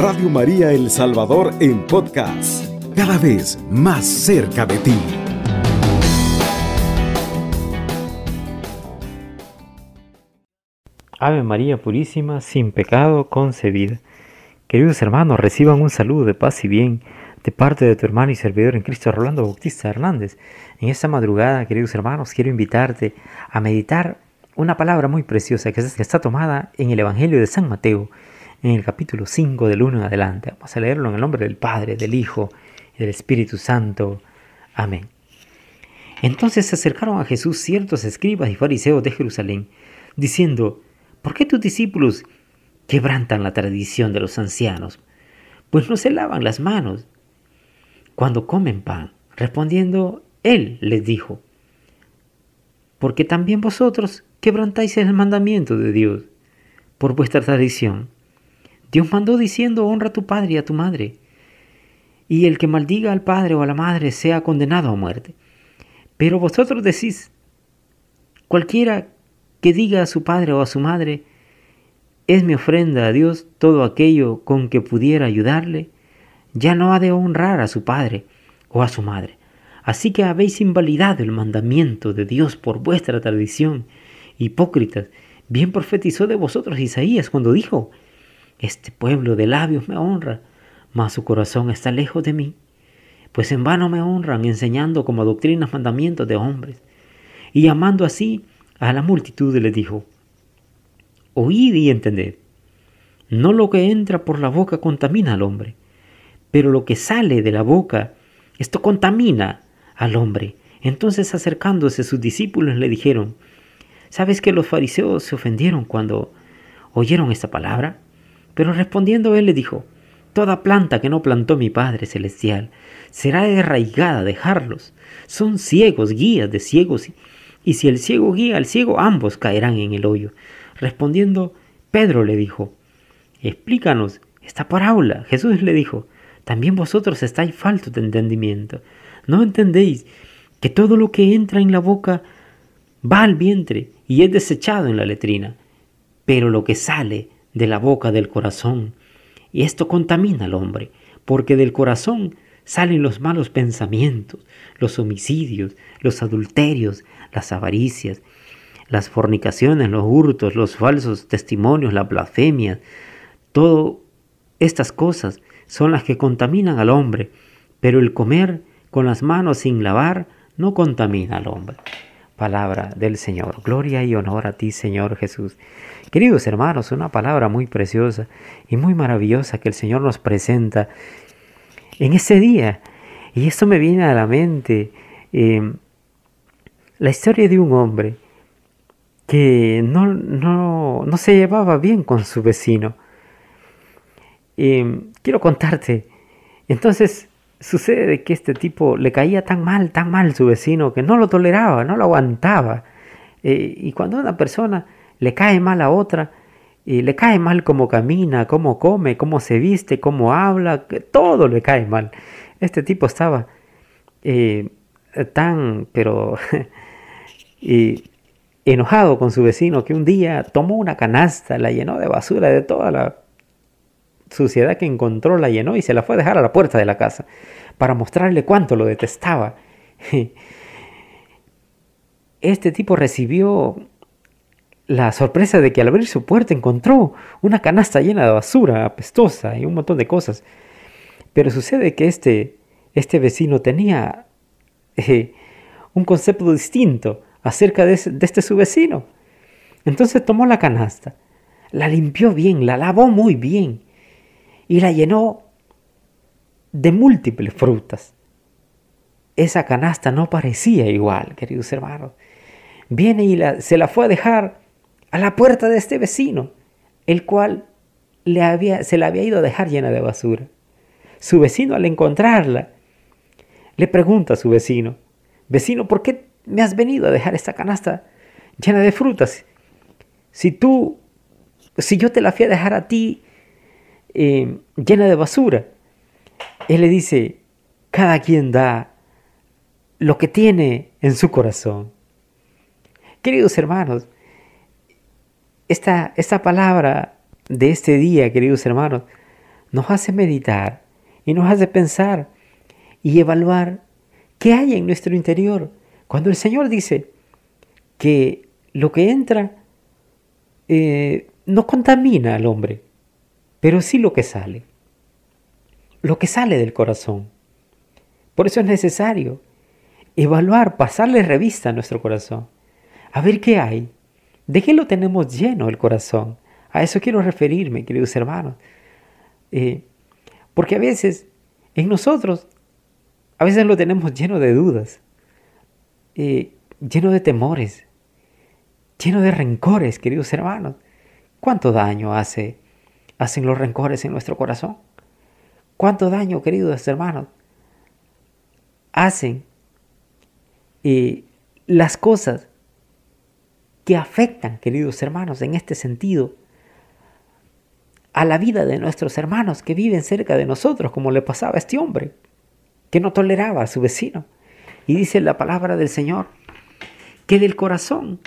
Radio María El Salvador en podcast, cada vez más cerca de ti. Ave María Purísima, sin pecado concebida. Queridos hermanos, reciban un saludo de paz y bien de parte de tu hermano y servidor en Cristo Rolando Bautista Hernández. En esta madrugada, queridos hermanos, quiero invitarte a meditar una palabra muy preciosa que está tomada en el Evangelio de San Mateo, en el capítulo 5 del 1 en adelante. Vamos a leerlo en el nombre del Padre, del Hijo y del Espíritu Santo. Amén. Entonces se acercaron a Jesús ciertos escribas y fariseos de Jerusalén, diciendo, ¿por qué tus discípulos quebrantan la tradición de los ancianos? Pues no se lavan las manos cuando comen pan. Respondiendo, él les dijo, porque también vosotros quebrantáis el mandamiento de Dios por vuestra tradición. Dios mandó diciendo, honra a tu padre y a tu madre, y el que maldiga al padre o a la madre sea condenado a muerte. Pero vosotros decís, cualquiera que diga a su padre o a su madre, es mi ofrenda a Dios todo aquello con que pudiera ayudarle, ya no ha de honrar a su padre o a su madre. Así que habéis invalidado el mandamiento de Dios por vuestra tradición. Hipócritas, bien profetizó de vosotros Isaías cuando dijo, Este pueblo de labios me honra, mas su corazón está lejos de mí. Pues en vano me honran enseñando como doctrinas mandamientos de hombres. Y llamando así a la multitud les dijo, Oíd y entended. No lo que entra por la boca contamina al hombre, pero lo que sale de la boca, esto contamina al hombre. Entonces acercándose sus discípulos le dijeron, ¿sabes que los fariseos se ofendieron cuando oyeron esta palabra? Pero respondiendo él le dijo, Toda planta que no plantó mi Padre Celestial será arraigada, dejarlos. Son ciegos, guías de ciegos, y si el ciego guía al ciego, ambos caerán en el hoyo. Respondiendo, Pedro le dijo, Explícanos esta parábola. Jesús le dijo, También vosotros estáis faltos de entendimiento. ¿No entendéis que todo lo que entra en la boca va al vientre y es desechado en la letrina? Pero lo que sale de la boca del corazón, y esto contamina al hombre, porque del corazón salen los malos pensamientos, los homicidios, los adulterios, las avaricias, las fornicaciones, los hurtos, los falsos testimonios, la blasfemia. Todas estas cosas son las que contaminan al hombre, pero el comer con las manos sin lavar no contamina al hombre. Palabra del Señor. Gloria y honor a ti, Señor Jesús. Queridos hermanos, una palabra muy preciosa y muy maravillosa que el Señor nos presenta en ese día. Y esto me viene a la mente em, la historia de un hombre que no, no, no, se llevaba bien con su vecino. Em, quiero contarte. Entonces, sucede que este tipo le caía tan mal, tan mal su vecino, que no lo toleraba, no lo aguantaba. Eh, y cuando una persona le cae mal a otra, y le cae mal cómo camina, cómo come, cómo se viste, cómo habla, todo le cae mal. Este tipo estaba eh, tan, pero enojado con su vecino que un día tomó una canasta, la llenó de basura de toda la suciedad que encontró la llenó y se la fue a dejar a la puerta de la casa para mostrarle cuánto lo detestaba. Este tipo recibió la sorpresa de que al abrir su puerta encontró una canasta llena de basura, apestosa y un montón de cosas. Pero sucede que este, este vecino tenía eh, un concepto distinto acerca de, de este su vecino. Entonces tomó la canasta, la limpió bien, la lavó muy bien y la llenó de múltiples frutas. Esa canasta no parecía igual, queridos hermanos. Viene y se la fue a dejar a la puerta de este vecino, el cual le había, se la había ido a dejar llena de basura. Su vecino al encontrarla, le pregunta a su vecino, vecino, ¿por qué me has venido a dejar esta canasta llena de frutas? Si tú, si yo te la fui a dejar a ti eh, llena de basura. Él le dice, cada quien da lo que tiene en su corazón. Queridos hermanos, esta, esta palabra de este día, queridos hermanos, nos hace meditar y nos hace pensar y evaluar qué hay en nuestro interior. Cuando el Señor dice que lo que entra eh, no contamina al hombre, pero sí lo que sale, lo que sale del corazón. Por eso es necesario evaluar, pasarle revista a nuestro corazón, a ver qué hay, de qué lo tenemos lleno el corazón. A eso quiero referirme, queridos hermanos. Eh, porque a veces en nosotros, a veces lo tenemos lleno de dudas, eh, lleno de temores, lleno de rencores, queridos hermanos. ¿Cuánto daño hace, hacen los rencores en nuestro corazón? ¿Cuánto daño, queridos hermanos, hacen eh, las cosas que afectan, queridos hermanos, en este sentido, a la vida de nuestros hermanos que viven cerca de nosotros, como le pasaba a este hombre, que no toleraba a su vecino. Y dice la palabra del Señor, que del corazón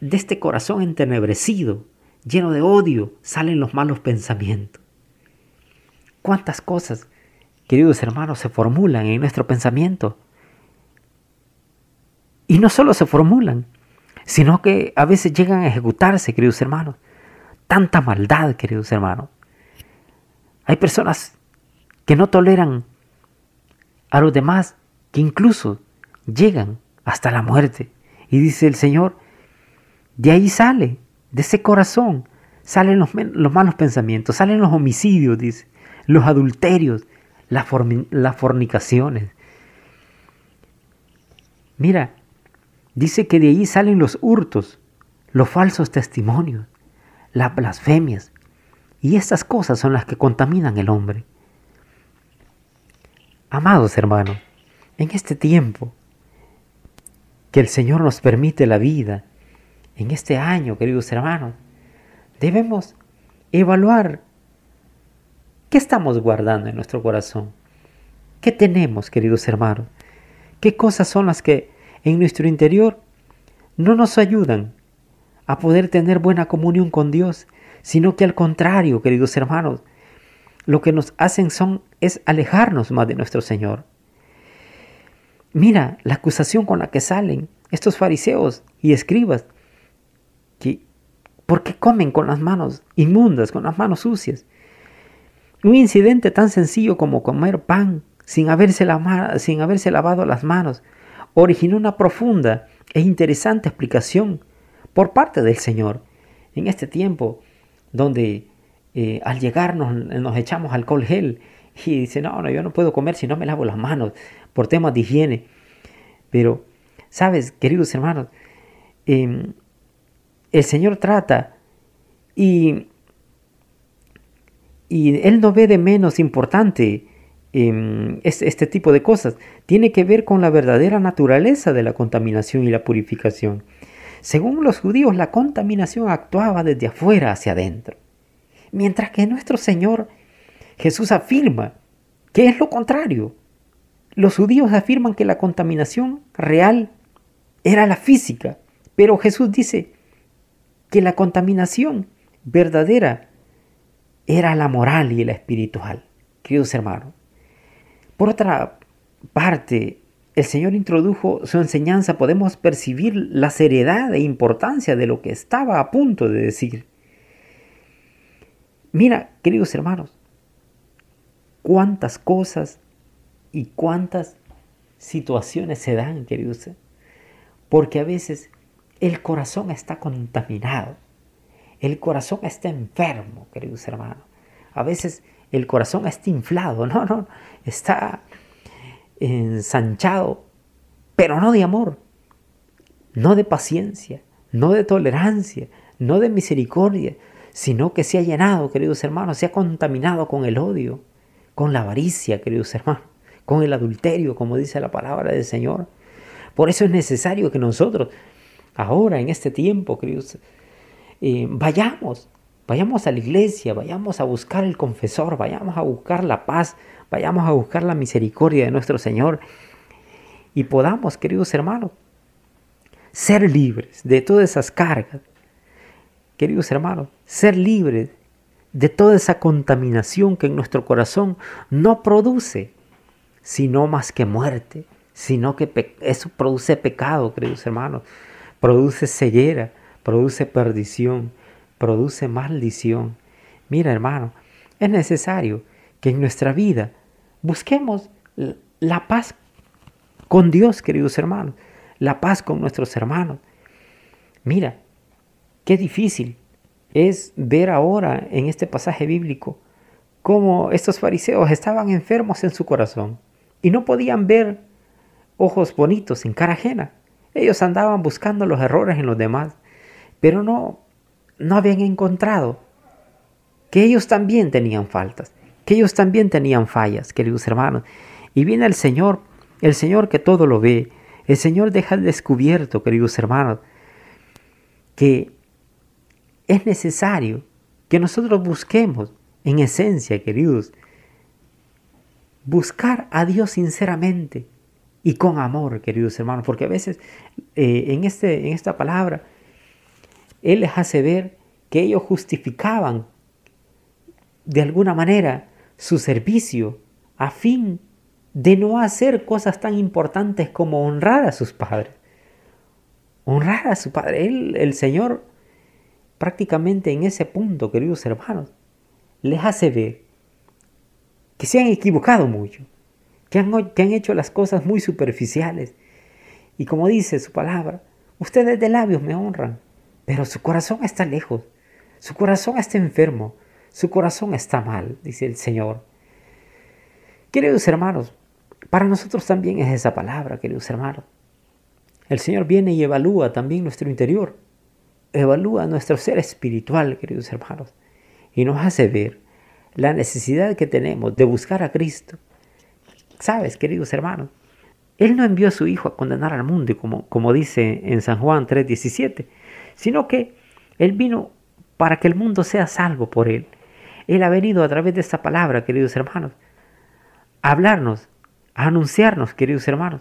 de este corazón entenebrecido, lleno de odio, salen los malos pensamientos. ¿Cuántas cosas, queridos hermanos, se formulan en nuestro pensamiento? Y no solo se formulan, sino que a veces llegan a ejecutarse, queridos hermanos. Tanta maldad, queridos hermanos. Hay personas que no toleran a los demás, que incluso llegan hasta la muerte. Y dice el Señor, de ahí sale, de ese corazón, salen los, malos pensamientos, salen los homicidios, dice, los adulterios, las, fornicaciones. Mira, dice que de ahí salen los hurtos, los falsos testimonios, las blasfemias. Y estas cosas son las que contaminan el hombre. Amados hermanos, en este tiempo que el Señor nos permite la vida, en este año, queridos hermanos, debemos evaluar qué estamos guardando en nuestro corazón. ¿Qué tenemos, queridos hermanos? ¿Qué cosas son las que en nuestro interior no nos ayudan a poder tener buena comunión con Dios, sino que al contrario, queridos hermanos, lo que nos hacen son es alejarnos más de nuestro Señor. Mira la acusación con la que salen estos fariseos y escribas ¿Por qué comen con las manos inmundas, con las manos sucias? Un incidente tan sencillo como comer pan sin haberse, lavado las manos originó una profunda e interesante explicación por parte del Señor. En este tiempo donde eh, al llegar nos, echamos alcohol gel y dice, no, no, yo no puedo comer si no me lavo las manos por temas de higiene. Pero, sabes, queridos hermanos, eh, el Señor trata y, y Él no ve de menos importante em, este, tipo de cosas. Tiene que ver con la verdadera naturaleza de la contaminación y la purificación. Según los judíos, la contaminación actuaba desde afuera hacia adentro. Mientras que nuestro Señor Jesús afirma que es lo contrario. Los judíos afirman que la contaminación real era la física, pero Jesús dice que la contaminación verdadera era la moral y la espiritual, queridos hermanos. Por otra parte, el Señor introdujo su enseñanza, podemos percibir la seriedad e importancia de lo que estaba a punto de decir. Mira, queridos hermanos, cuántas cosas y cuántas situaciones se dan, queridos, porque a veces el corazón está contaminado. El corazón está enfermo, queridos hermanos. A veces el corazón está inflado, no, no, está ensanchado, pero no de amor, no de paciencia, no de tolerancia, no de misericordia, sino que se ha llenado, queridos hermanos, se ha contaminado con el odio, con la avaricia, queridos hermanos, con el adulterio, como dice la palabra del Señor. Por eso es necesario que nosotros ahora, en este tiempo, queridos, eh, vayamos, vayamos a la iglesia, vayamos a buscar el confesor, vayamos a buscar la paz, vayamos a buscar la misericordia de nuestro Señor y podamos, queridos hermanos, ser libres de todas esas cargas. Queridos hermanos, ser libres de toda esa contaminación que en nuestro corazón no produce, sino más que muerte, sino que eso produce pecado, queridos hermanos, produce ceguera, produce perdición, produce maldición. Mira, hermano, es necesario que en nuestra vida busquemos la paz con Dios, queridos hermanos, la paz con nuestros hermanos. Mira, qué difícil es ver ahora en este pasaje bíblico cómo estos fariseos estaban enfermos en su corazón y no podían ver ojos bonitos en cara ajena. Ellos andaban buscando los errores en los demás, pero no, no habían encontrado que ellos también tenían faltas, que ellos también tenían fallas, queridos hermanos. Y viene el Señor, el Señor que todo lo ve, el Señor deja descubierto, queridos hermanos, que es necesario que nosotros busquemos, en esencia, queridos, buscar a Dios sinceramente y con amor, queridos hermanos, porque a veces eh, en, este, en esta palabra Él les hace ver que ellos justificaban de alguna manera su servicio a fin de no hacer cosas tan importantes como honrar a sus padres. Honrar a su padre. Él, el Señor prácticamente en ese punto, queridos hermanos, les hace ver que se han equivocado mucho, que han, que han hecho las cosas muy superficiales. Y como dice su palabra, ustedes de labios me honran, pero su corazón está lejos, su corazón está enfermo, su corazón está mal, dice el Señor. Queridos hermanos, para nosotros también es esa palabra, queridos hermanos. El Señor viene y evalúa también nuestro interior evalúa nuestro ser espiritual, queridos hermanos, y nos hace ver la necesidad que tenemos de buscar a Cristo. Sabes, queridos hermanos, Él no envió a su Hijo a condenar al mundo, como, como dice en San Juan 3:17, sino que Él vino para que el mundo sea salvo por Él. Él ha venido a través de esta palabra, queridos hermanos, a hablarnos, a anunciarnos, queridos hermanos,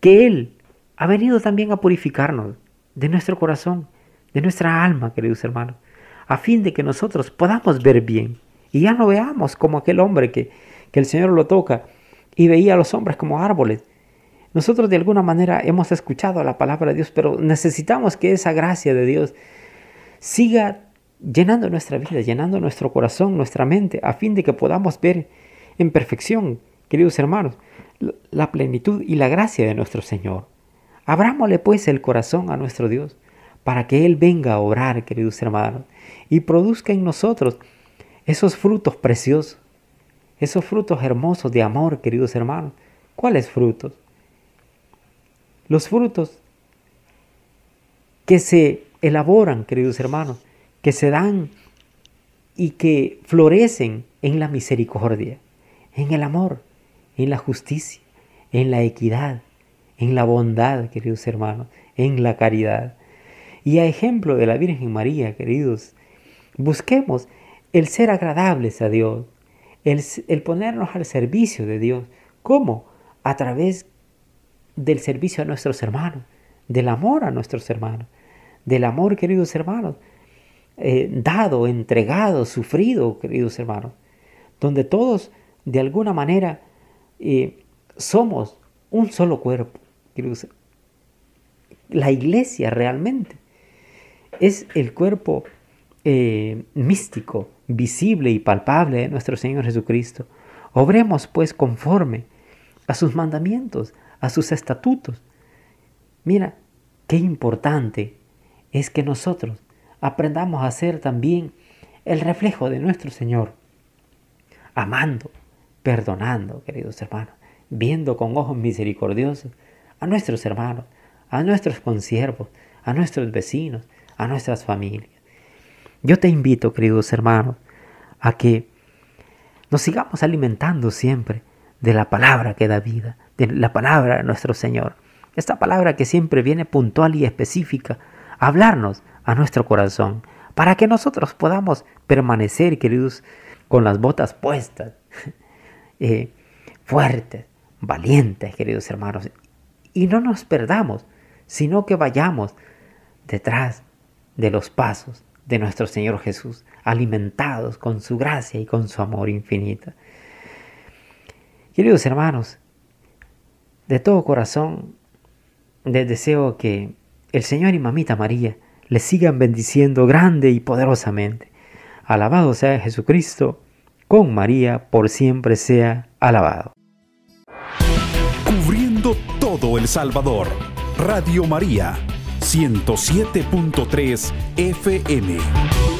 que Él ha venido también a purificarnos de nuestro corazón, de nuestra alma, queridos hermanos, a fin de que nosotros podamos ver bien y ya no veamos como aquel hombre que, que el Señor lo toca y veía a los hombres como árboles. Nosotros de alguna manera hemos escuchado la palabra de Dios, pero necesitamos que esa gracia de Dios siga llenando nuestra vida, llenando nuestro corazón, nuestra mente, a fin de que podamos ver en perfección, queridos hermanos, la plenitud y la gracia de nuestro Señor. Abrámosle pues el corazón a nuestro Dios para que Él venga a obrar, queridos hermanos, y produzca en nosotros esos frutos preciosos, esos frutos hermosos de amor, queridos hermanos. ¿Cuáles frutos? Los frutos que se elaboran, queridos hermanos, que se dan y que florecen en la misericordia, en el amor, en la justicia, en la equidad, en la bondad, queridos hermanos, en la caridad. Y a ejemplo de la Virgen María, queridos, busquemos el ser agradables a Dios, el, ponernos al servicio de Dios. ¿Cómo? A través del servicio a nuestros hermanos, del amor a nuestros hermanos, del amor, queridos hermanos, eh, dado, entregado, sufrido, queridos hermanos, donde todos de alguna manera eh, somos un solo cuerpo. La iglesia realmente es el cuerpo eh, místico, visible y palpable de nuestro Señor Jesucristo. Obremos pues conforme a sus mandamientos, a sus estatutos. Mira, qué importante es que nosotros aprendamos a ser también el reflejo de nuestro Señor, amando, perdonando, queridos hermanos, viendo con ojos misericordiosos a nuestros hermanos, a nuestros consiervos, a nuestros vecinos, a nuestras familias. Yo te invito, queridos hermanos, a que nos sigamos alimentando siempre de la palabra que da vida, de la palabra de nuestro Señor. Esta palabra que siempre viene puntual y específica a hablarnos a nuestro corazón, para que nosotros podamos permanecer, queridos, con las botas puestas, eh, fuertes, valientes, queridos hermanos, y no nos perdamos, sino que vayamos detrás de los pasos de nuestro Señor Jesús, alimentados con su gracia y con su amor infinito. Queridos hermanos, de todo corazón les deseo que el Señor y Mamita María les sigan bendiciendo grande y poderosamente. Alabado sea Jesucristo, con María por siempre sea alabado. Cubriendo todo El Salvador, Radio María, 107.3 FM.